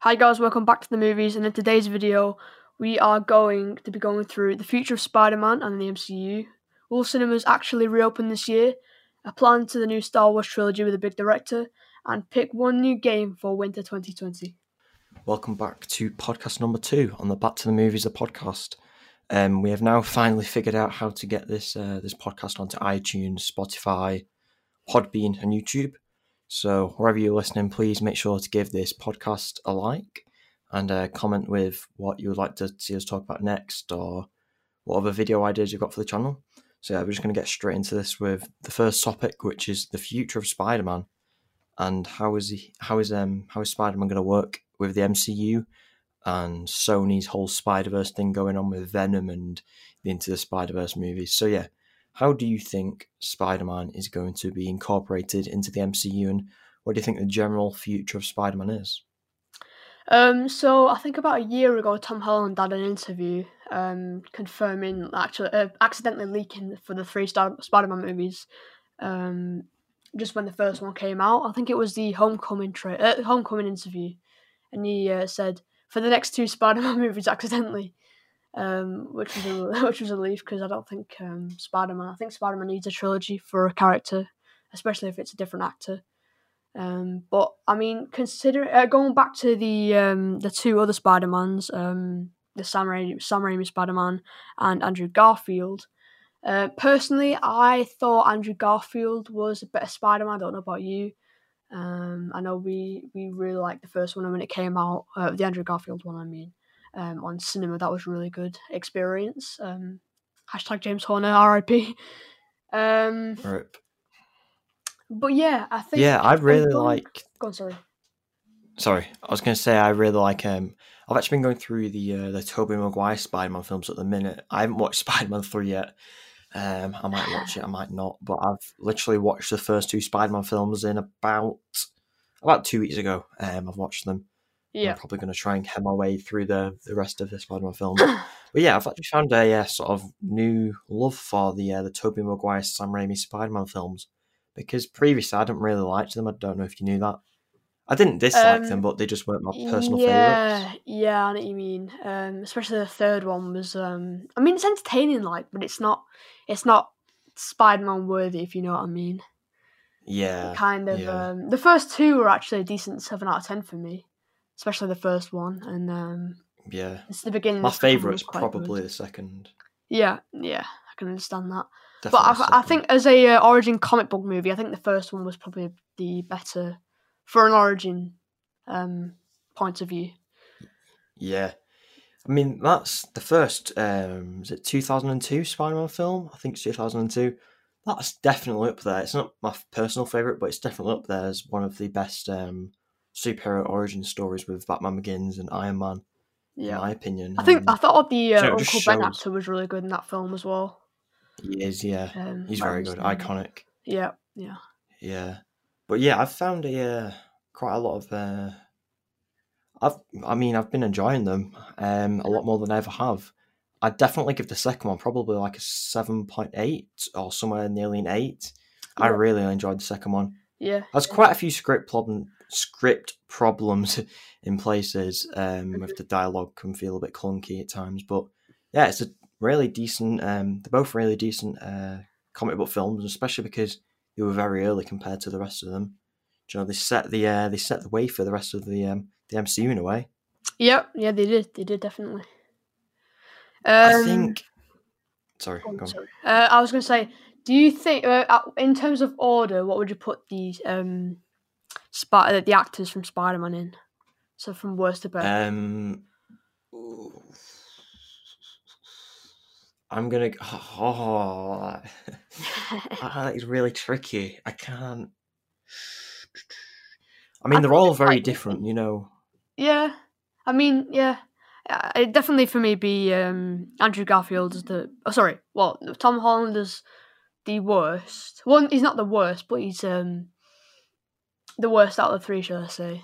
Hi guys, welcome back to the movies, and in today's video, we are going to be going through the future of Spider-Man and the MCU. Will cinemas actually reopen this year? A plan to the new Star Wars trilogy with a big director, and pick one new game for winter 2020. Welcome back to podcast number two on the Back to the Movies the podcast. Um, we have now finally figured out how to get this uh, this podcast onto iTunes, Spotify, Podbean, and YouTube. So wherever you're listening, please make sure to give this podcast a like and uh, comment with what you would like to see us talk about next or what other video ideas you've got for the channel. So yeah, we're just going to get straight into this with the first topic, which is the future of Spider-Man and how is he, how is um how is Spider-Man going to work with the MCU and Sony's whole Spider-Verse thing going on with Venom and the Into the Spider-Verse movies. So yeah, how do you think Spider-Man is going to be incorporated into the MCU, and what do you think the general future of Spider-Man is? Um, so I think about a year ago, Tom Holland had an interview um, confirming actually uh, accidentally leaking for the three Spider-Man movies. Um, just when the first one came out, I think it was the Homecoming tra- uh, Homecoming interview, and he uh, said for the next two Spider-Man movies accidentally, um, which was a, which was a relief because I don't think um, Spider-Man. I think Spider-Man needs a trilogy for a character, especially if it's a different actor. Um, but I mean, consider uh, going back to the um, the two other Spider Mans, um, the Sam Sam Raimi Spider Man and Andrew Garfield. Uh, personally, I thought Andrew Garfield was a better Spider Man. I don't know about you. Um, I know we we really liked the first one when it came out. Uh, the Andrew Garfield one, I mean, um, on cinema. That was really good experience. Um, hashtag James Horner, R.I.P. Um, Rip. but yeah, I think Yeah, I really going- like. Go on, sorry. Sorry, I was going to say I really like. Um, I've actually been going through the uh, the Tobey Maguire Spider-Man films at the minute. I haven't watched Spider-Man three yet. Um, I might watch it, I might not, but I've literally watched the first two Spider-Man films in about about two weeks ago. Um, I've watched them. Yeah. I'm probably going to try and head my way through the the rest of the Spider-Man film. but yeah, I've actually found a uh, sort of new love for the uh, the Tobey Maguire Sam Raimi Spider-Man films because previously I didn't really like them. I don't know if you knew that. I didn't dislike them, Um, but they just weren't my personal yeah, favorites. yeah, I know what you mean. Um, especially the third one was. Um, I mean, it's entertaining, like, but it's not. It's not Spider-Man worthy, if you know what I mean. Yeah, kind of. yeah. Um, the first two were actually a decent seven out of ten for me, especially the first one, and um, yeah. it's the beginning. My second favourite's was good. probably the second. Yeah, yeah, I can understand that. Definitely but I, I think as a uh, origin comic book movie, I think the first one was probably the better for an origin um, point of view. Yeah. I mean, that's the first, um, is it 2002 Spider Man film? I think it's 2002. That's definitely up there. It's not my personal favourite, but it's definitely up there as one of the best um, superhero origin stories with Batman Begins and Iron Man, in Yeah, my opinion. I think And I thought the uh, you know, it Uncle just Ben actor was really good in that film as well. he is, yeah. Um, He's very good. Iconic. Yeah, yeah. Yeah, but yeah, I've found a uh, quite a lot of. Uh, I've, I mean, I've been enjoying them um, a lot more than I ever have. I'd definitely give the second one probably like a seven point eight or somewhere nearly an eight. I really enjoyed the second one. Yeah, There's quite a few script problem script problems in places um, with the dialogue can feel a bit clunky at times, but yeah, it's a really decent. Um, they're both really decent uh, comic book films, especially because they were very early compared to the rest of them. Do you know, they set the uh, they set the way for the rest of the um, the MCU in a way. Yep, yeah. They did. They did definitely. Um, I think. Sorry, go on, go on. sorry. Uh, I was going to say, do you think, uh, uh, in terms of order, what would you put the um, Sp- uh, the actors from Spider Man in? So from worst to best. Um, I'm gonna. Oh, that is really tricky. I can't. I mean, I they're all very quite different, you know. Yeah, I mean, yeah, uh, it definitely for me be um, Andrew Garfield as the. Oh, sorry, well, Tom Holland is the worst. Well, he's not the worst, but he's um the worst out of the three, shall I say?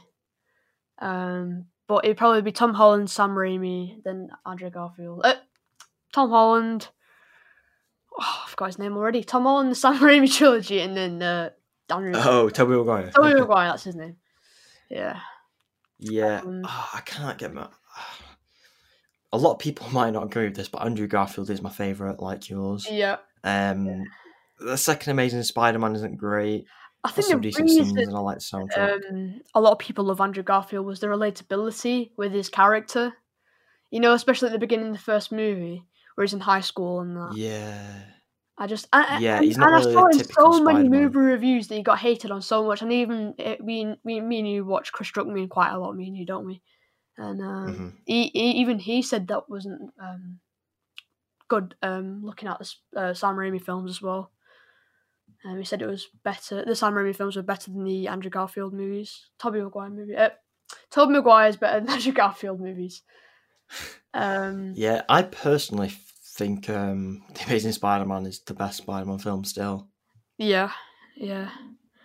Um, but it'd probably be Tom Holland, Sam Raimi, then Andrew Garfield. Uh, Tom Holland. Oh, I forgot his name already. Tom Holland, the Sam Raimi trilogy, and then uh, Andrew. Oh, Toby Maguire. Tobey Maguire, that's his name. Yeah. Yeah, Um, Ah, I can't get my. A lot of people might not agree with this, but Andrew Garfield is my favorite, like yours. Yeah, Um, the second Amazing Spider-Man isn't great. I think some the decent scenes, reason and I like the soundtrack. um, a lot of people love Andrew Garfield was the relatability with his character. You know, especially at the beginning of the first movie, where he's in high school and that. yeah, I just, I, Yeah, and, he's not and really I saw in so many Spider-Man. movie reviews that he got hated on so much, and even it, we, we, me and you watch Chris Stuckmann quite a lot, me and you, don't we? And um, Mhm. he, he, even he said that wasn't um, good. Um, looking at the uh, Sam Raimi films as well, um, he said it was better. The Sam Raimi films were better than the Andrew Garfield movies. Tobey Maguire movie. Uh, Tobey Maguire is better than Andrew Garfield movies. Um, yeah. I personally think um, the Amazing Spider-Man is the best Spider-Man film still. yeah, yeah.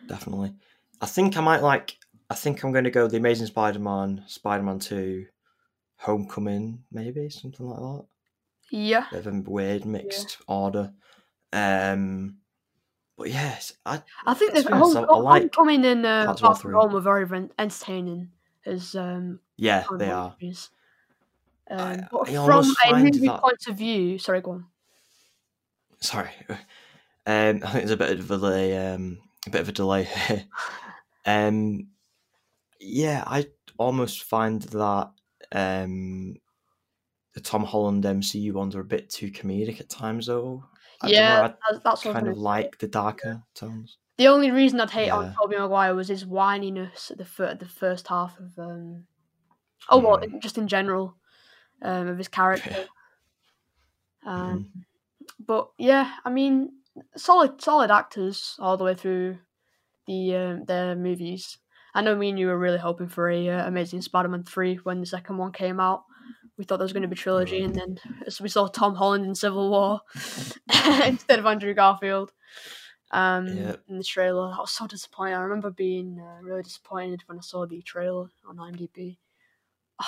Definitely. I think I might like. I think I'm going to go the Amazing Spider-Man, Spider-Man Two, Homecoming, maybe something like that. Yeah, bit of a weird mixed order. Um, but yes, I I think the honest, I- I like Homecoming and uh, parts From three. Home were very entertaining as um, yeah they are. Um, but from a movie that- point of view, sorry, go on. Sorry, um, I think there's a bit of a delay. Um, a bit of a delay here. um, yeah, I almost find that um, the Tom Holland MCU ones are a bit too comedic at times, though. I yeah, I that's, kind of like the darker tones. The only reason I'd hate on Yeah. Tobey Maguire was his whininess at the fir- the first half of um. Oh well, Mm. just in general, um, of his character. Um, Mm-hmm. but yeah, I mean, solid solid actors all the way through the um, their movies. I know me and you were really hoping for a uh, Amazing Spider-Man three when the second one came out. We thought there was going to be trilogy, and then so we saw Tom Holland in Civil War instead of Andrew Garfield. Um, Yeah. in the trailer, I was so disappointed. I remember being uh, really disappointed when I saw the trailer on IMDb.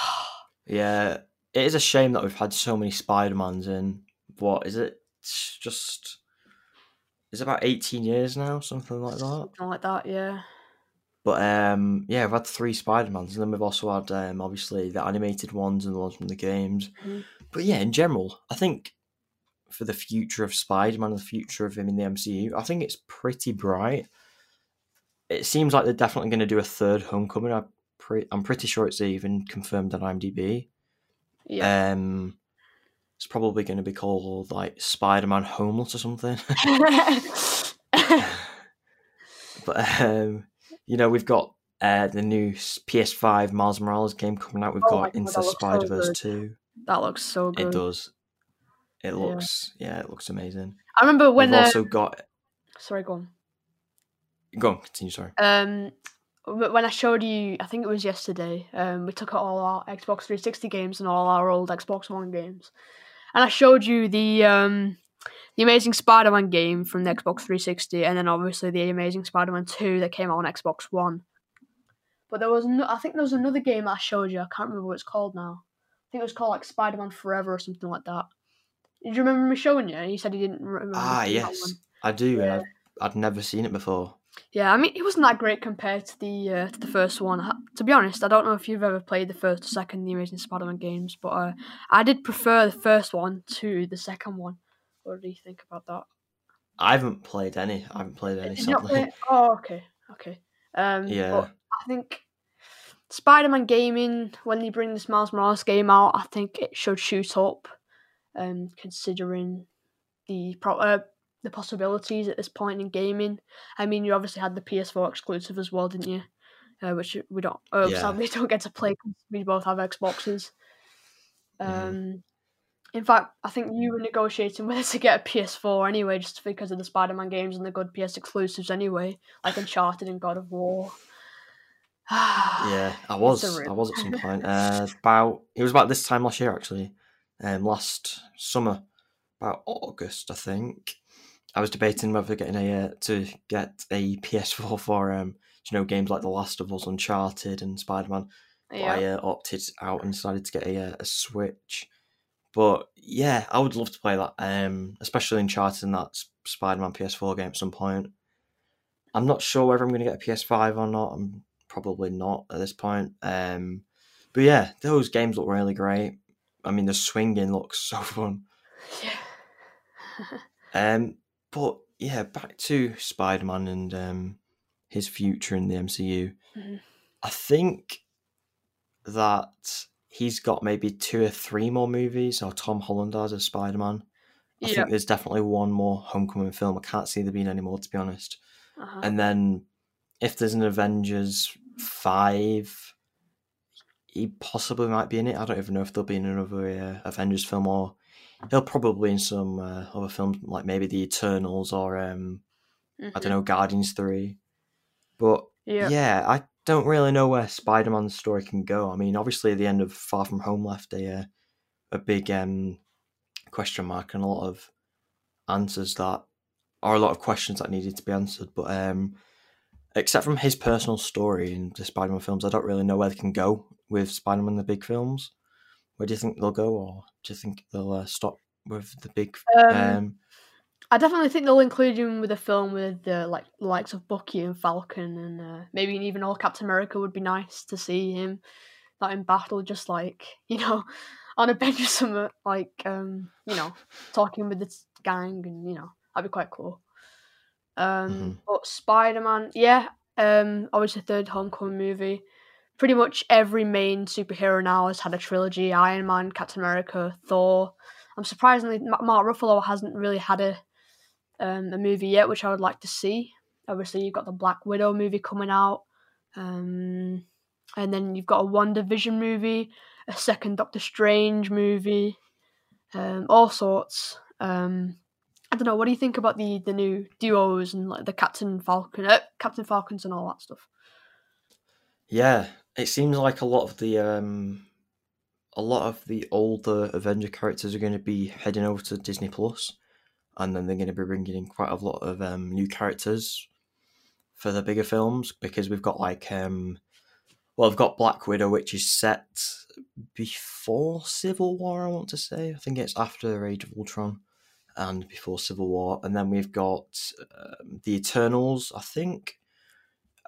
Yeah, it is a shame that we've had so many Spider Mans in. What is it? It's just it's about eighteen years now, something like that. Something like that, yeah. But um, yeah, we've had three Spider Mans, and then we've also had um, obviously the animated ones and the ones from the games. Mhm. But yeah, in general, I think for the future of Spider Man the future of him in the MCU, I think it's pretty bright. It seems like they're definitely going to do a third Homecoming. I pre- I'm pretty sure it's even confirmed on IMDb. Yeah. Um, it's probably going to be called like Spider Man Homeless or something. but um, you know, we've got uh, the new PS5 Miles Morales game coming out. We've Oh got Into Spider Verse good. two. that looks so good. It does. It looks yeah, it looks amazing. I remember when. we've Uh, also got sorry, go on. go on, continue. Sorry. Um, wh- when I showed you, I think it was yesterday. Um, we took out all our Xbox 360 games and all our old Xbox One games, and I showed you the um, the Amazing Spider-Man game from the Xbox 360, and then obviously the Amazing Spider-Man 2 that came out on Xbox One. But there was no, I think there was another game I showed you. I can't remember what it's called now. I think it was called like Spider-Man Forever or something like that. Did you remember me showing you? And You said you didn't remember. Ah, yes. I do, Yeah. I've, I'd never seen it before. Yeah, I mean, it wasn't that great compared to the uh, to the first one. To be honest, I don't know if you've ever played the first or second The Amazing Spider-Man games, but uh, I did prefer the first one to the second one. What do you think about that? I haven't played any. I haven't played any. Did you not Sadly. play? Oh, okay, okay. Um, Yeah. I think Spider-Man gaming when they bring this Miles Morales game out, I think it should shoot up. Um, considering the pro- uh, the possibilities at this point in gaming. I mean, you obviously had the PS4 exclusive as well, didn't you? Uh, which we don't, uh, Yeah. sadly, don't get to play 'cause we both have Xboxes. Um, Mhm. In fact, I think you were negotiating with us to get a PS4 anyway, just because of the Spider-Man games and the good PS exclusives anyway, like Uncharted and God of War. Yeah, I was. I was at some point. Uh, about it was about this time last year actually. Um, last summer, about August, I think. I was debating whether getting a uh, to get a PS4 for um, you know, games like The Last of Us, Uncharted, and Spider Man. But I uh, opted out and decided to get a uh, a Switch. But yeah, I would love to play that. Um, especially Uncharted and that Spider Man PS4 game at some point. I'm not sure whether I'm going to get a PS5 or not. I'm probably not at this point. Um, But yeah, those games look really great. I mean, the swinging looks so fun. Yeah. Um, but yeah, back to Spider Man and um, his future in the MCU. Mhm. I think that he's got maybe two or three more movies, or Tom Holland has as Spider Man. I yeah. think there's definitely one more Homecoming film. I can't see there being any more, to be honest. uh-huh. And then if there's an Avengers 5, he possibly might be in it. I don't even know if there'll be in another uh, Avengers film or he'll probably be in some uh, other films like maybe The Eternals or um, I Mhm. don't know Guardians 3. But Yeah. yeah, I don't really know where Spider-Man's story can go. I mean, obviously, the end of Far From Home left a uh, a big um, question mark and a lot of answers that are a lot of questions that needed to be answered. But um, except from his personal story in the Spider-Man films, I don't really know where they can go with Spider-Man the big films. Where do you think they'll go, or do you think they'll uh, stop with the big? Um, Um, I definitely think they'll include him with a film with the like likes of Bucky and Falcon, and uh, maybe even all Captain America would be nice to see him not in battle, just like you know, on a bench or something, like um, you know, talking with the gang, and you know, that'd be quite cool. Um, Mhm. but Spider Man, yeah, um, obviously third Homecoming movie. Pretty much every main superhero now has had a trilogy: Iron Man, Captain America, Thor. I'm surprisingly Mark Ruffalo hasn't really had a um, a movie yet, which I would like to see. Obviously, you've got the Black Widow movie coming out, um, and then you've got a WandaVision movie, a second Doctor Strange movie, um, all sorts. Um, I don't know. What do you think about the the new duos and like the Captain Falcon, uh, Captain Falcons, and all that stuff? Yeah, it seems like a lot of the um, a lot of the older Avenger characters are going to be heading over to Disney Plus, and then they're going to be bringing in quite a lot of um, new characters for the bigger films because we've got like um, well, we've got Black Widow, which is set before Civil War. I want to say, I think it's after Age of Ultron and before Civil War, and then we've got um, the Eternals, I think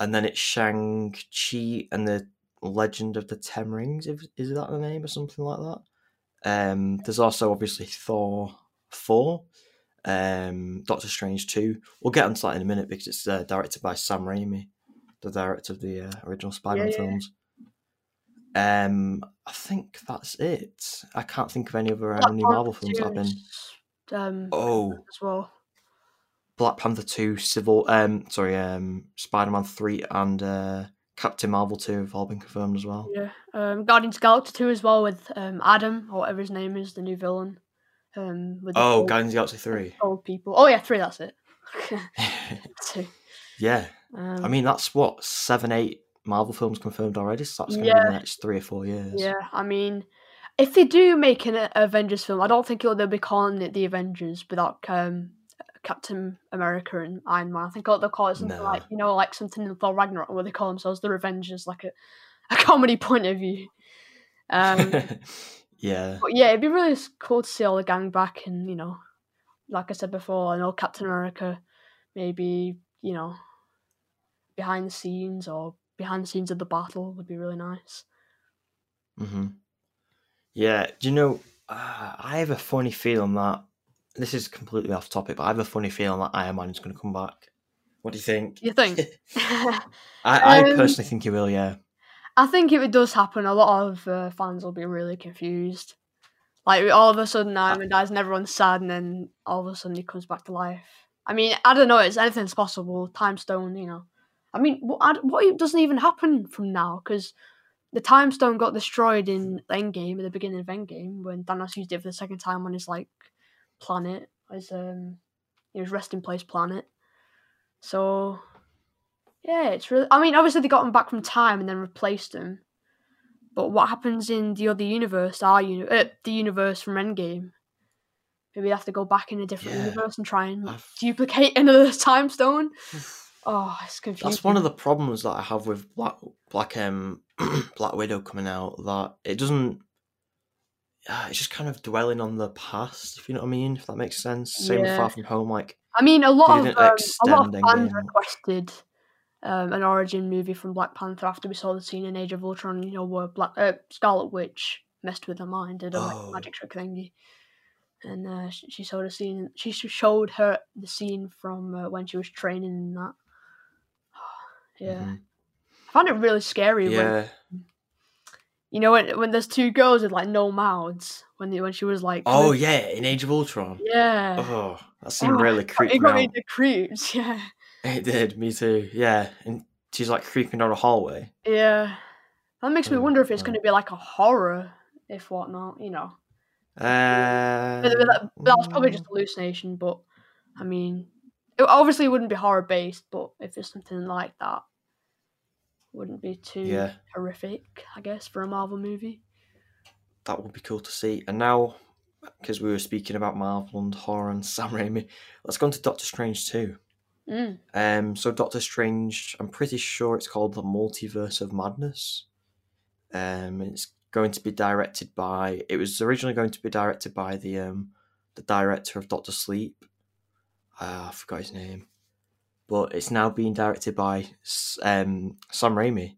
and then it's Shang Chi and the Legend of the Ten Rings. If, is that the name or something like that? Um, there's also obviously Thor four, um, Doctor Strange two. We'll get onto that in a minute because it's uh, directed by Sam Raimi, the director of the uh, original Spider-Man Yeah, yeah. films. Um, I think that's it. I can't think of any other Black uh, new Marvel films that have been. Um, Oh, as well. Black Panther two, Civil, um, sorry, um, Spider Man three, and uh, Captain Marvel two have all been confirmed as well. Yeah. Um, Guardians of the Galaxy 2 as well with um, Adam, or whatever his name is, the new villain. Um, with Oh, gold- Guardians of the Galaxy three. Old people. Oh, yeah, three, that's it. Two. yeah, Um, I mean that's what seven, eight Marvel films confirmed already. So that's going to be the next three or four years. yeah, I mean, if they do make an Avengers film, I don't think it'll, they'll be calling it the Avengers without um, Captain America and Iron Man. I think they'll call it something No. like, you know, like something in Thor Ragnarok where they call themselves the Revengers, like a, a comedy point of view. Um, yeah, But yeah, it'd be really cool to see all the gang back, and you know, like I said before, I know Captain America, maybe you know, behind the scenes or behind the scenes of the battle would be really nice. Mm-hmm. yeah. Do you know? Uh, I have a funny feeling that this is completely off topic, but I have a funny feeling that Iron Man is going to come back. What do you think? You think? I, I Um, personally think he will. Yeah. I think if it does happen, a lot of uh, fans will be really confused. Like all of a sudden, Iron Man dies and everyone's sad, and then all of a sudden he comes back to life. I mean, I don't know. It's anything's possible. Time stone, you know. I mean, what, what doesn't even happen from now because the time stone got destroyed in Endgame at the beginning of Endgame when Thanos used it for the second time on his like planet, his um, his resting place planet. So yeah, it's really. I mean, obviously they got him back from time and then replaced him. But what happens in the other universe, our uni- uh, the universe from Endgame? Maybe they have to go back in a different Yeah. universe and try and I've- duplicate another time stone. Oh, it's confusing. That's one of the problems that I have with Black Black um Black Widow coming out. That it doesn't. Yeah, it's just kind of dwelling on the past. If you know what I mean, if that makes sense. Same with Far From Home. Like I mean, a lot of um, a lot of fans requested um, an origin movie from Black Panther after we saw the scene in Age of Ultron, you know, where Black uh, Scarlet Witch messed with her mind, did a like, Oh. magic trick thingy, and uh, she, she showed a scene. She showed her the scene from uh, when she was training and that. yeah, Mhm. I found it really scary. When, Yeah. you know, when when there's two girls with like no mouths. When the, when she was like, Oh yeah, in Age of Ultron. yeah, Oh, that seemed Oh, really it creepy. got me the creeps. Yeah, It did, me two. Yeah, and she's like creeping down a hallway. yeah. That makes me Oh, wonder if it's going to be like a horror, if whatnot. You know. Uh, that, that was probably just hallucination, but I mean, it obviously wouldn't be horror based, but if it's something like that, wouldn't be too Yeah. horrific, I guess, for a Marvel movie. that would be cool to see. And now, because we were speaking about Marvel and horror and Sam Raimi, let's go on to Doctor Strange too. Mm. Um, so Doctor Strange, I'm pretty sure it's called the Multiverse of Madness. Um, it's going to be directed by. It was originally going to be directed by the um, the director of Doctor Sleep. Ah, I forgot his name, but it's now being directed by um, Sam Raimi,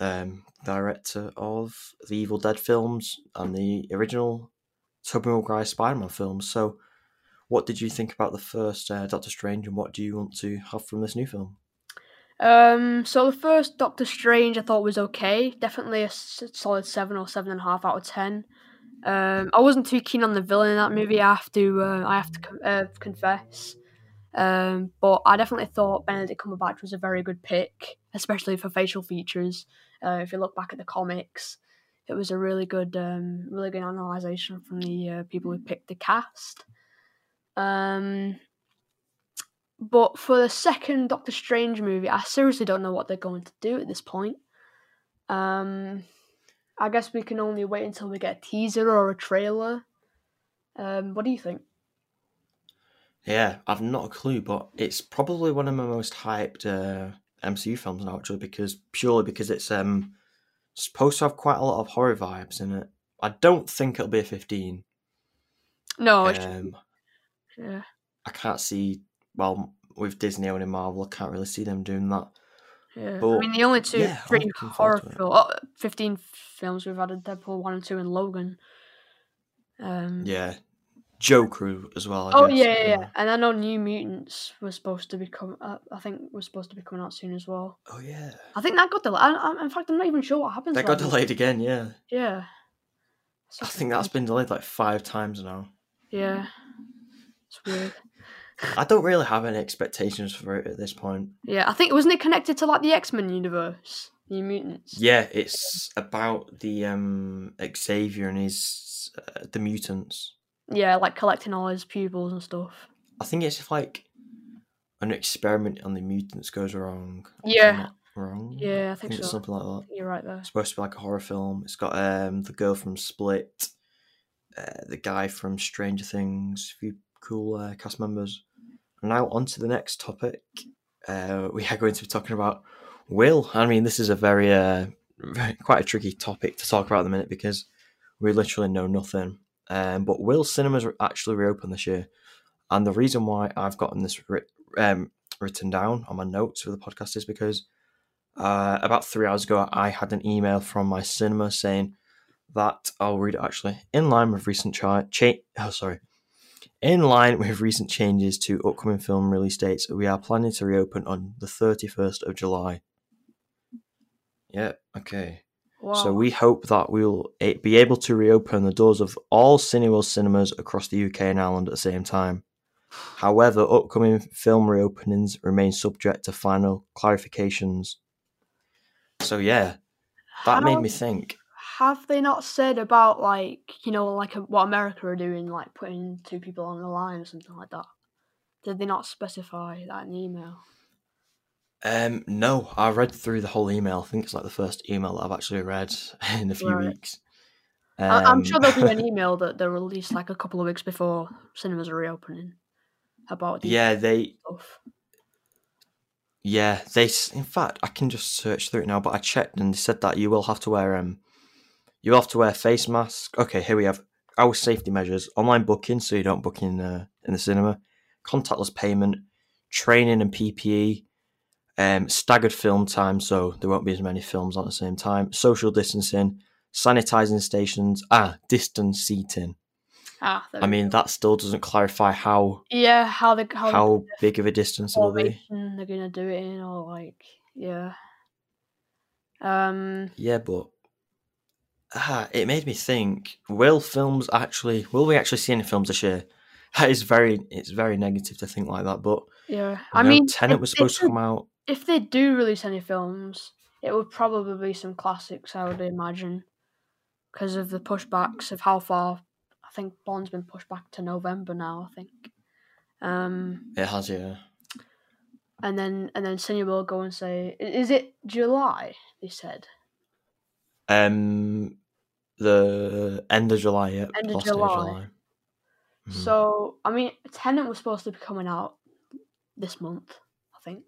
um, director of the Evil Dead films and the original Tobey Maguire Spider-Man films. So, what did you think about the first uh, Doctor Strange, and what do you want to have from this new film? Um, so the first Doctor Strange I thought was okay, definitely a solid seven or seven and a half out of ten. Um, I wasn't too keen on the villain in that movie. I have to, uh, I have to uh, confess. Um, but I definitely thought Benedict Cumberbatch was a very good pick, especially for facial features. Uh, if you look back at the comics, it was a really good, um, really good analyzation from the uh, people who picked the cast. Um, but for the second Doctor Strange movie, I seriously don't know what they're going to do at this point. Um, I guess we can only wait until we get a teaser or a trailer. Um, what do you think? Yeah, I've not a clue, but it's probably one of my most hyped uh, MCU films now, actually, because purely because it's um supposed to have quite a lot of horror vibes in it. I don't think it'll be a fifteen. No, it's, Um, yeah, I can't see. Well, with Disney owning Marvel, I can't really see them doing that. yeah. I mean, the only two yeah, I'm three looking forward horror to it. film, oh, fifteen films we've had are Deadpool one and two and Logan. Um, Yeah, Joker as well. I Oh guess, yeah, yeah, yeah, and I know New Mutants was supposed to be coming, Uh, I think was supposed to be coming out soon as well. Oh yeah, I think that got delayed. I, I, in fact, I'm not even sure what happens. that got movie. delayed again. Yeah, Yeah. I think that's been delayed like five times now. Yeah. It's weird. I don't really have any expectations for it at this point. Yeah, I think wasn't it connected to like the X Men universe, New Mutants? Yeah, it's about the um Xavier and his uh, the mutants. Yeah, like collecting all his pupils and stuff. I think it's if like an experiment on the mutants goes wrong. Yeah. wrong. Yeah, I I think, think it's something like that. You're right there. It's supposed to be like a horror film. It's got um the girl from Split, uh, the guy from Stranger Things, a few cool uh, cast members. Now on to the next topic. Uh, we are going to be talking about Will. I mean, this is a very, uh, quite a tricky topic to talk about at the minute because we literally know nothing. Um, but Will cinemas actually reopened this year, and the reason why I've gotten this um, written down on my notes for the podcast is because uh, about three hours ago, I had an email from my cinema saying that I'll read it actually. In line with recent cha- cha- oh sorry, in line with recent changes to upcoming film release dates, we are planning to reopen on the thirty first of July. Yeah. Okay. Wow. So we hope that we'll be able to reopen the doors of all Cineworld cinemas across the UK and Ireland at the same time. However, upcoming film reopenings remain subject to final clarifications. So yeah, that made me think. Have they not said about like you know like what America are doing, like putting two people on the line or something like that? Did they not specify that in the email? Um, no, I read through the whole email. I think it's like the first email that I've actually read in a few Right. weeks. I- I'm Um, sure there'll be an email that they'll release like a couple of weeks before cinemas are reopening about the yeah, they stuff. Yeah, they. In fact, I can just search through it now. But I checked, and they said that you will have to wear um, you have to wear face masks. Okay, here we have our safety measures: online booking, so you don't book in uh, in the cinema, contactless payment, training and PPE, Um, staggered film time, so there won't be as many films on at the same time. Social distancing, sanitizing stations, ah, distance seating. Ah, I mean, that still doesn't clarify how yeah, how the how, how big of a distance it will be. they're gonna do it in, or like, yeah. Um, Yeah, but ah, it made me think: Will films actually? Will we actually see any films this year? That is very. It's very negative to think like that. But yeah. I know, mean, Tenet was supposed to come out. if they do release any films, it would probably be some classics, I would imagine, because of the pushbacks of how far. I think Bond's been pushed back to November now. I think, um, It has, yeah. and then and then Cinema will go and say, "Is it July?" They said Um, the end of July. Yeah, End of last day July. Mhm. So I mean, Tenet was supposed to be coming out this month. I think.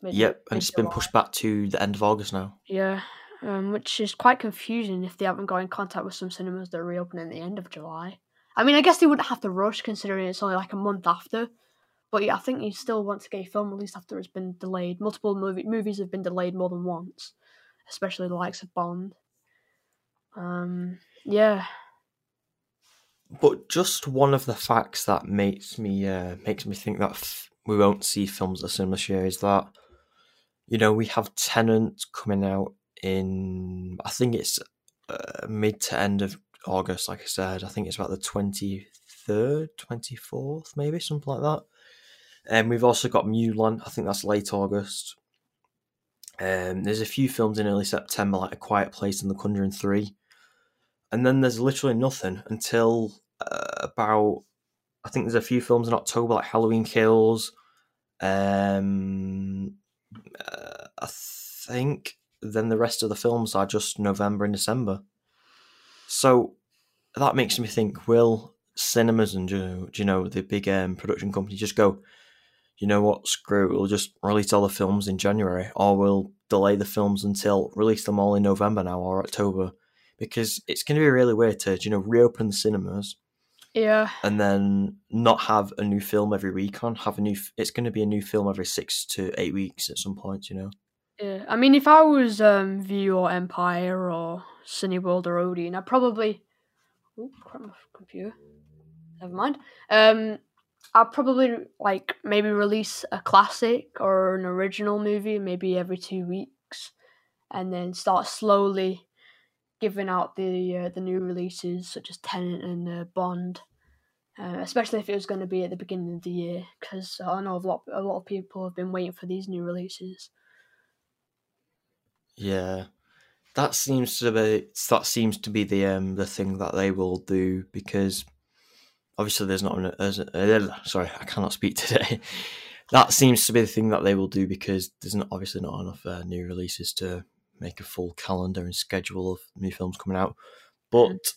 Mid- Yep, and it's been pushed back to the end of August now. Yeah, um, which is quite confusing if they haven't got in contact with some cinemas that are reopening at the end of July. I mean, I guess they wouldn't have to rush considering it's only like a month after. But yeah, I think you still want to get a film released after it's been delayed. Multiple movie movies have been delayed more than once, especially the likes of Bond. Um, yeah, But just one of the facts that makes me uh, makes me think that f- we won't see films at cinema this year is that you know we have Tenet coming out in I think it's uh, mid to end of August. Like I said, I think it's about the twenty third, twenty fourth, maybe something like that. And we've also got Mulan. I think that's late August. Um, there's a few films in early September, like A Quiet Place and The Conjuring Three and then there's literally nothing until uh, about I think there's a few films in October like Halloween Kills. Um, uh, I think then the rest of the films are just November and December. So that makes me think: Will cinemas and do you know, the big um, production companies just go? You know what? Screw it. We'll just release all the films in January, or we'll delay the films until release them all in November now or October because it's going to be really weird to you know reopen the cinemas yeah, and then not have a new film every week on have a new f- it's going to be a new film every six to eight weeks at some point you know yeah. I mean, if I was um, Vue or Empire or Cineworld or Odeon, I'd probably. Oh, crap, my computer. Never mind. Um, I'd probably like maybe release a classic or an original movie maybe every two weeks, and then start slowly giving out the uh, the new releases such as Tenet and uh, Bond. Uh, especially if it was going to be at the beginning of the year, because I know a lot a lot of people have been waiting for these new releases. yeah that seems to be that seems to be the um the thing that they will do because obviously there's not an, uh, sorry I cannot speak today that seems to be the thing that they will do because there's not obviously not enough uh, new releases to make a full calendar and schedule of new films coming out but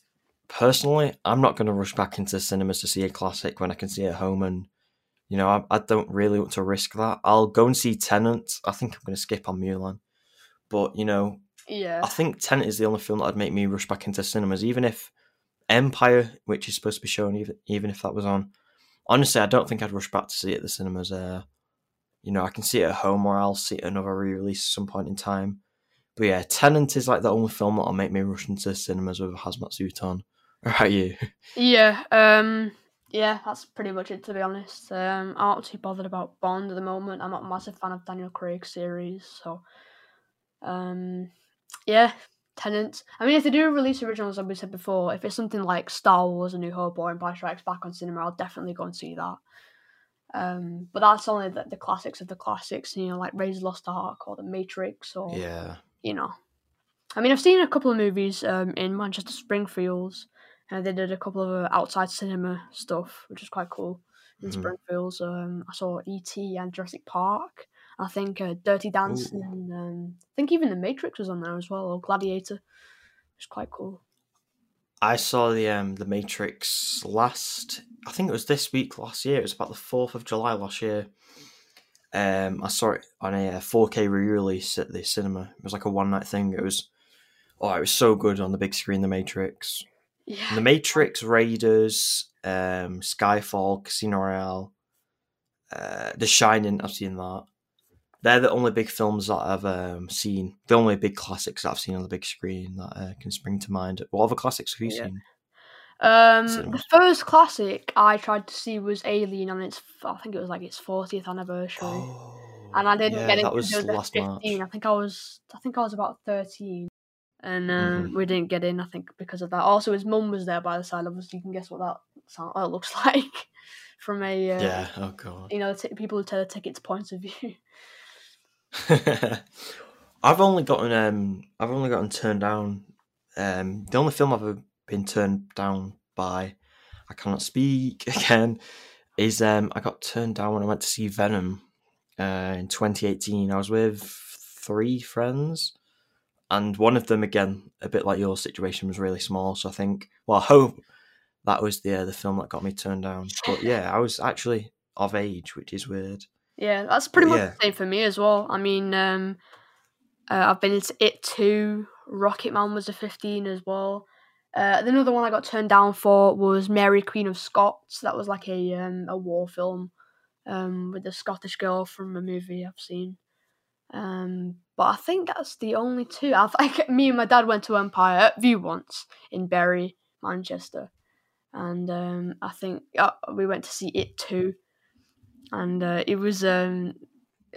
personally I'm not going to rush back into cinemas to see a classic when I can see it at home and you know I, I don't really want to risk that I'll go and see Tenet I think I'm going to skip on Mulan but you know Yeah, I think Tenet is the only film that would make me rush back into cinemas, even if Empire, which is supposed to be shown, even even if that was on. Honestly, I don't think I'd rush back to see it at the cinemas. Uh, you know, I can see it at home, or I'll see it another re-release at some point in time. But yeah, Tenet is like the only film that'll make me rush into cinemas with a hazmat suit on. What about you? Yeah, um, yeah, that's pretty much it to be honest. Um, I'm not too bothered about Bond at the moment. I'm not a massive fan of Daniel Craig series, so um, yeah, Tenet. I mean, if they do release originals, as we said before, if it's something like Star Wars: A New Hope or Empire Strikes Back on cinema, I'll definitely go and see that. Um, but that's only the, the classics of the classics, you know, like the Lost Ark or The Matrix or Yeah, you know. I mean, I've seen a couple of movies um, in Manchester Spinningfields, and they did a couple of uh, outside cinema stuff, which is quite cool. In Mhm. Spinningfields, um, I saw E.T. and Jurassic Park. I think uh, Dirty Dancing. Um, I think even The Matrix was on there as well, or Gladiator. It's quite cool. I saw the um the Matrix last. I think it was this week last year. It was about the fourth of July last year. Um, I saw it on a uh, 4K re-release at the cinema. It was like a one night thing. It was, oh, it was so good on the big screen. The Matrix, Yeah. The Matrix, Raiders, um, Skyfall, Casino Royale, uh, The Shining. I've seen that. they're the only big films that I've um, seen. The only big classics that I've seen on the big screen that uh, can spring to mind. What other classics have you Yeah. seen? Um, the first classic I tried to see was Alien on its, I think it was like its 40th anniversary, Oh, and I didn't yeah, get it that was last 15. March. I think I was, I think I was about 13, and um, Mhm. we didn't get in. I think because of that. Also, his mum was there by the side of us. You can guess what that sound, that looks like from a, uh, Yeah. Oh god. you know, the t- people who tell the tickets points of view. I've only gotten um I've only gotten turned down. Um, the only film I've ever been turned down by, I cannot speak again, is um I got turned down when I went to see Venom, uh, in 2018. I was with three friends, and one of them again, a bit like your situation, was really small. So I think, well, I hope that was the uh, the film that got me turned down. But yeah, I was actually of age, which is weird. Yeah, that's pretty much yeah. the same for me as well. I mean, um, uh, I've been into It Too. Rocket Man was a 15 as well. Uh, another one I got turned down for was Mary Queen of Scots. That was like a um, a war film um, with a Scottish girl from a movie I've seen. Um, but I think that's the only two. I think me and my dad went to Empire View once in Bury, Manchester, and um, I think uh, we went to see It Too and uh, it was um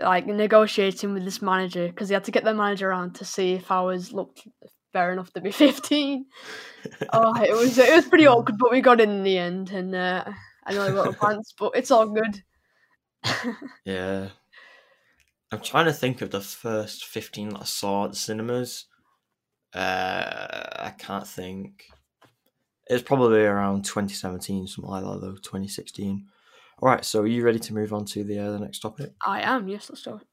like negotiating with this manager because he had to get the manager around to see if I was looked fair enough to be fifteen. oh, it was it was pretty awkward, but we got in in the end, and uh, I know I got a pants, but it's all good. Yeah. I'm trying to think of the first 15 that I saw at the cinemas. Uh, I can't think. It was probably around 2017, something like that, though, 2016. All right, so are you ready to move on to the, uh, the next topic? I am yes, let's do it.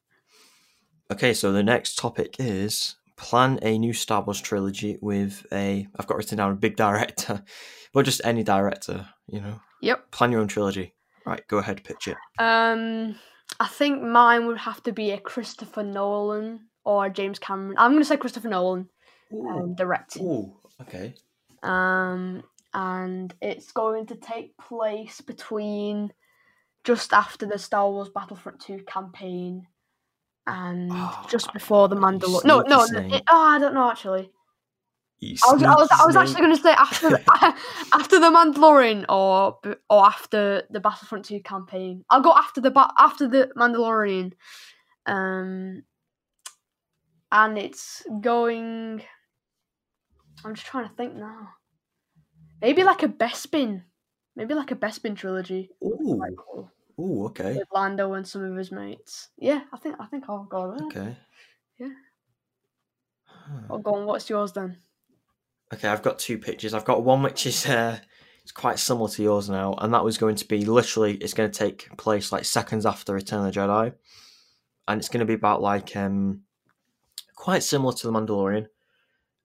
Okay, so the next topic is plan a new Star Wars trilogy with a. I've got written down a big director, but just any director, you know. Yep. Plan your own trilogy. Right, go ahead, pitch it. Um, I think mine would have to be a Christopher Nolan or James Cameron. I'm gonna say Christopher Nolan um, directing. Ooh, okay. um, and it's going to take place between just after the Star Wars Battlefront 2 campaign and Ah, just before the Mandalorian. No, no, it, oh, I don't know actually. I was, I was, I was actually going to say after the, after the Mandalorian or or after the Battlefront 2 campaign. I'll go after the after the Mandalorian. Um, and it's going. I'm just trying to think now. Maybe like a Bespin, maybe like a Bespin trilogy. Ooh, cool. Ooh, okay, With Lando and some of his mates. Yeah, I think I think I'll go there. okay. Yeah. I'll go on. What's yours then? Okay, I've got two pictures. I've got one which is uh, it's quite similar to yours now, and that was going to be literally it's going to take place like seconds after Return of the Jedi, and it's going to be about like um quite similar to the Mandalorian,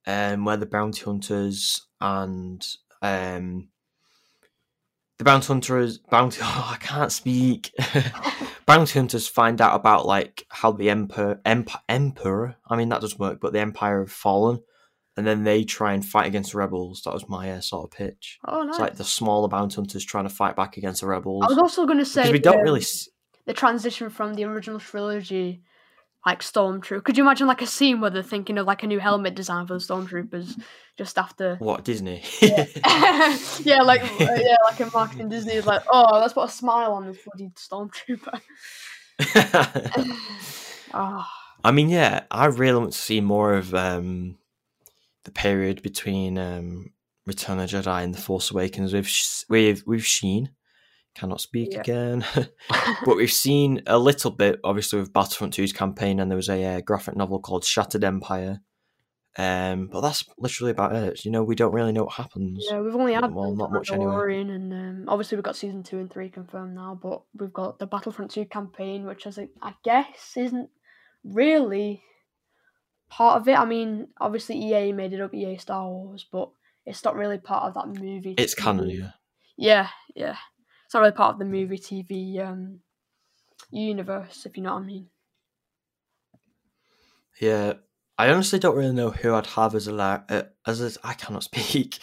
um where the bounty hunters and um the bounty hunters bounty oh, I can't speak bounty hunters find out about like how the emperor emp- emperor I mean that doesn't work, but the empire have fallen and then they try and fight against the rebels. That was my uh, sort of pitch. Oh, nice. It's like the smaller bounty hunters trying to fight back against the rebels. I was also going to say Because we don't um, really. s- the transition from the original trilogy, like Stormtrooper. Could you imagine like a scene where they're thinking of like a new helmet design for the Stormtroopers just after? What Disney? yeah, like uh, yeah, like in marketing Disney is like, oh, let's put a smile on this bloody Stormtrooper. oh, I mean, yeah, I really want to see more of um, the period between um, Return of the Jedi and The Force Awakens with with with Sheen. Cannot speak Yeah. again, but we've seen a little bit, obviously, with Battlefront 2's campaign, and there was a uh, graphic novel called Shattered Empire. Um, but that's literally about it. You know, we don't really know what happens. yeah, we've only had Well, not much anyway. And um, obviously we've got season two and three confirmed now, but we've got the Battlefront two campaign, which is, I guess, isn't really part of it. I mean, obviously EA made it up, EA Star Wars, but it's not really part of that movie. It's canon, yeah. Yeah, yeah. It's not really part of the movie TV um, universe, if you know what I mean. Yeah, I honestly don't really know who I'd have as a la- uh, as a, I cannot speak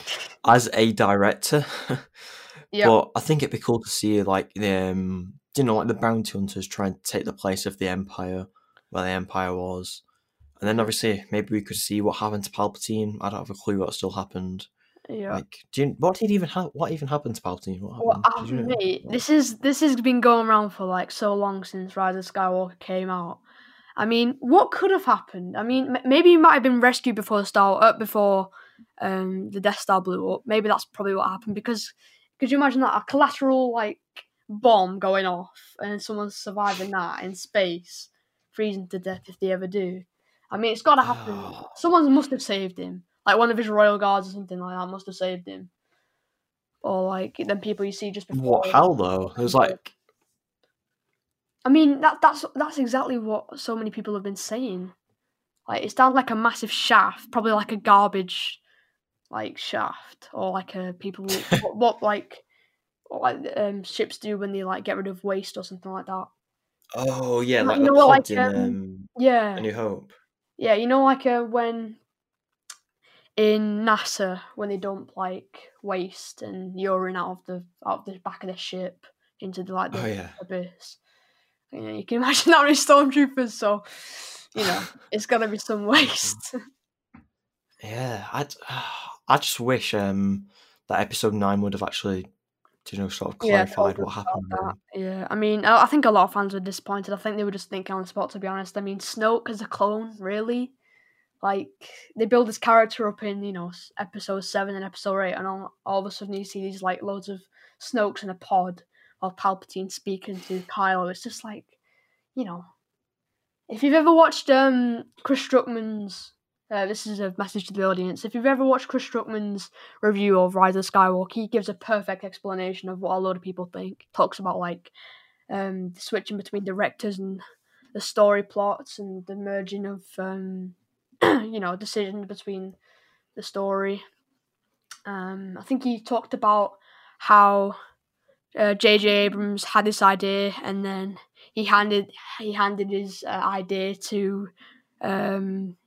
as a director. Yeah. But I think it'd be cool to see like the um, you know like the bounty hunters trying to take the place of the empire, where the Empire was, and then obviously maybe we could see what happened to Palpatine. I don't have a clue what still happened. Yeah. Like, do you, what did even ha- what even happened to Palpatine? What Well, happened? you know? this is this has been going around for like so long since Rise of Skywalker came out. I mean, what could have happened? I mean, m- maybe he might have been rescued before the star uh, before um, the Death Star blew up. Maybe that's probably what happened because could you imagine that a collateral like bomb going off and someone surviving that in space, freezing to death if they ever do? I mean, it's got to happen. Someone must have saved him, like one of his royal guards or something like that must have saved him, or like then people you see just before. What? How though? Was like I mean, that that's that's exactly what so many people have been saying. Like it's down like a massive shaft, probably like a garbage like shaft, or like a people what, what like what like um, ships do when they like get rid of waste or something like that. oh yeah, Like, like you the know like, in um, um, Yeah, A New Hope. yeah. You know, like uh, when in NASA when they dump like waste and urine out of the out of the back of the ship into the like the Oh yeah. abyss. You know, you can imagine that with stormtroopers, so you know it's got to be some waste. Yeah, I I just wish um that episode nine would have actually, you know, sort of clarified told what happened. yeah, I mean, I, I think a lot of fans were disappointed. I think they were just thinking on the spot, to be honest. I mean, Snoke as a clone, really? Like they build this character up in you know episode seven and episode eight, and all, all of a sudden you see these like loads of Snokes in a pod while Palpatine speaking to Kylo. It's just like, you know, if you've ever watched um Chris Stuckmann's, uh, this is a message to the audience. If you've ever watched Chris Stuckmann's review of Rise of Skywalker, he gives a perfect explanation of what a lot of people think. Talks about like um switching between directors and the story plots and the merging of um you know decisions between the story. Um, I think he talked about how uh, J.J. Abrams had this idea, and then he handed he handed his uh, idea to um,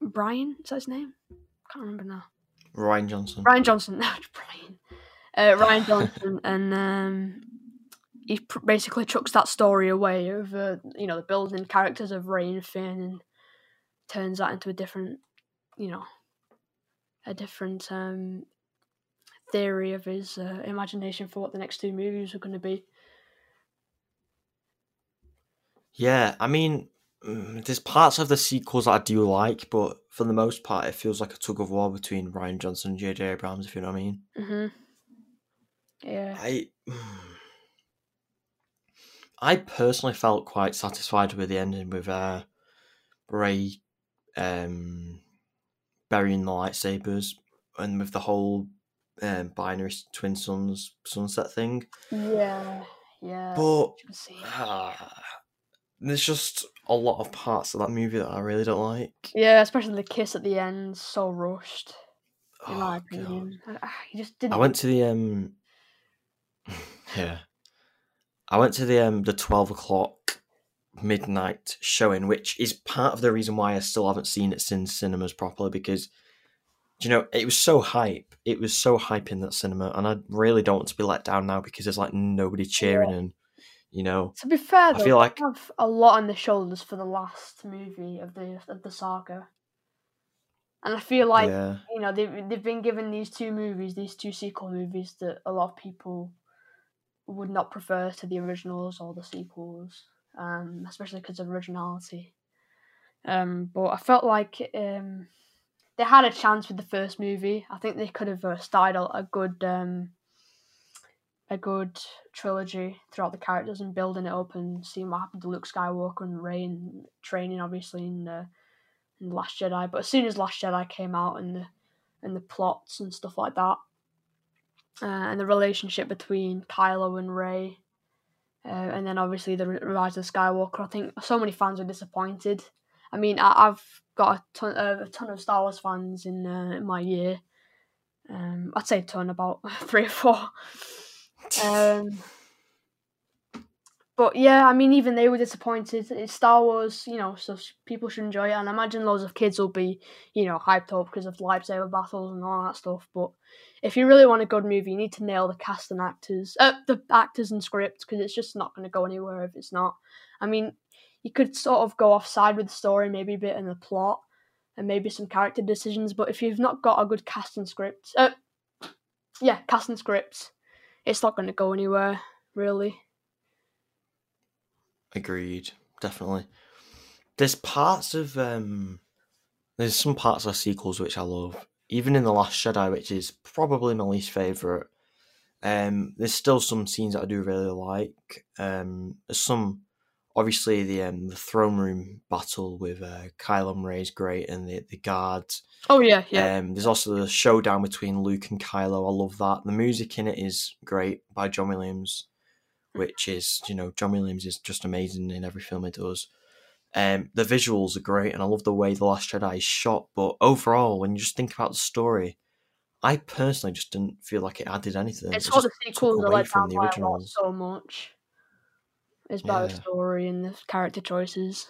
Brian. Is that his name? I can't remember now. Rian Johnson. Rian Johnson. No, it's Brian. Uh, Rian Johnson, and um, he pr- basically chucks that story away of uh, you know the building characters of Rey and Finn, and turns that into a different, you know, a different um, theory of his uh, imagination for what the next two movies are going to be. Yeah, I mean, mm, there's parts of the sequels that I do like, but for the most part, it feels like a tug of war between Rian Johnson and J.J. Abrams, if you know what I mean. hmm Yeah. I, I personally felt quite satisfied with the ending with uh, Rey um, burying the lightsabers and with the whole um, binary twin suns sunset thing. Yeah. Yeah. But you ah, there's just a lot of parts of that movie that I really don't like. Yeah, especially the kiss at the end, so rushed. In Oh, my opinion, I, I- just didn't. I went to the um yeah. I went to the um the twelve o'clock midnight showing, which is part of the reason why I still haven't seen it since cinemas properly because you know it was so hype. It was so hype in that cinema, and I really don't want to be let down now because there's like nobody cheering and you know. To be fair, though, feel they like- have a lot on the shoulders for the last movie of the of the saga, and I feel like yeah. you know they've they've been given these two movies, these two sequel movies that a lot of people would not prefer to the originals or the sequels, um, especially because of originality. Um, but I felt like um, they had a chance with the first movie. I think they could have uh, started a, a good um, a good trilogy throughout the characters and building it up and seeing what happened to Luke Skywalker and Rey and training obviously in the in the Last Jedi. But as soon as Last Jedi came out and the and the plots and stuff like that, uh, and the relationship between Kylo and Rey, uh, and then obviously the Rise of Skywalker, I think so many fans were disappointed. I mean, I, I've got a ton, uh, a ton of Star Wars fans in, uh, in my year. Um, I'd say a ton, about three or four. Um, but yeah, I mean, even they were disappointed. It's Star Wars, you know, so people should enjoy it. And I imagine loads of kids will be, you know, hyped up because of lightsaber battles and all that stuff. But if you really want a good movie, you need to nail the cast and actors, uh, the actors and script, because it's just not going to go anywhere if it's not. I mean, you could sort of go offside with the story, maybe a bit in the plot, and maybe some character decisions. But if you've not got a good casting script, uh, yeah, casting script, it's not going to go anywhere really. Agreed, definitely. There's parts of um, there's some parts of sequels which I love. Even in the Last Jedi, which is probably my least favorite. Um, there's still some scenes that I do really like. Um, there's some, obviously the um, the throne room battle with uh, Kylo Rey is great, and the the guards. Oh yeah, yeah. Um, there's also the showdown between Luke and Kylo. I love that. The music in it is great by John Williams, which is you know John Williams is just amazing in every film he does. Um, the visuals are great, and I love the way the Last Jedi is shot. But overall, when you just think about the story, I personally just didn't feel like it added anything. It's it all the sequels are like from the by a lot originals. so much. It's about the Yeah. story and the character choices.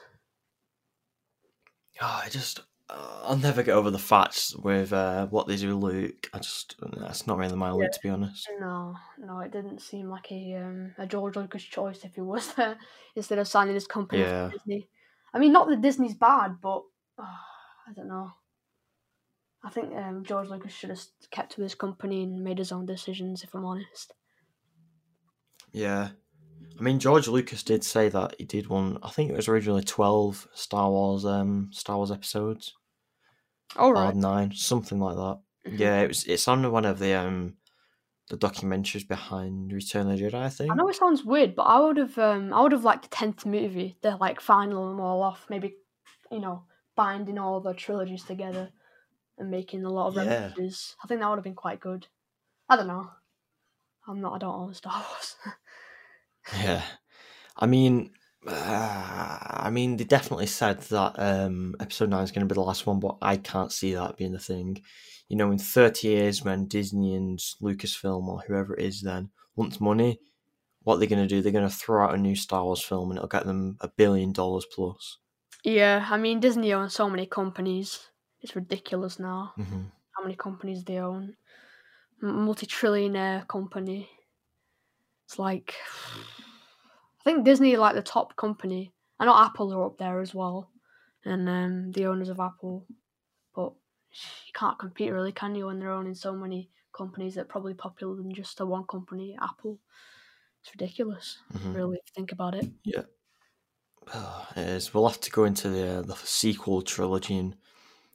Oh, I just I'll never get over the facts with uh, what they do, with Luke. I just that's not really my Yeah. look, to be honest. No, no, it didn't seem like a um, a George Lucas choice if he was there instead of signing his company with Yeah. Disney. I mean, not that Disney's bad, but uh, I don't know. I think um, George Lucas should have kept to his company and made his own decisions. If I'm honest. Yeah, I mean George Lucas did say that he did one. I think it was originally twelve Star Wars um Star Wars episodes. All or nine, something like that. Mhm. Yeah, it was. It's on one of the um the documentaries behind Return of the Jedi. I think. I know it sounds weird, but I would have um I would have liked the tenth movie, the like final them all off, maybe you know binding all the trilogies together and making a lot of Yeah. references. I think that would have been quite good. I don't know. I'm not. I don't own Star Wars. Yeah, I mean, uh, I mean, they definitely said that um, episode nine is going to be the last one, but I can't see that being the thing. You know, in thirty years, when Disney and Lucasfilm or whoever it is then wants money, what they're going to do? They're going to throw out a new Star Wars film, and it'll get them a billion dollars plus. yeah, I mean Disney owns so many companies. It's ridiculous now hmm how many companies they own. Multi-trillionaire company. It's like I think Disney like the top company. I know Apple are up there as well, and um, the owners of Apple, but you can't compete really, can you? When they're owning so many companies that are probably popular than just the one company, Apple. It's ridiculous, hmm really, if you think about it. Yeah. Oh, it is. We'll have to go into the uh, the sequel trilogy and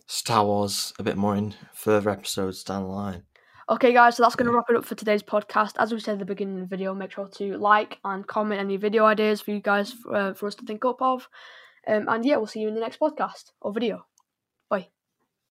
Star Wars a bit more in further episodes down the line. Okay, guys, so that's going to wrap it up for today's podcast. As we said at the beginning of the video, make sure to like and comment any video ideas for you guys uh, for us to think up of. Um, and yeah, we'll see you in the next podcast or video.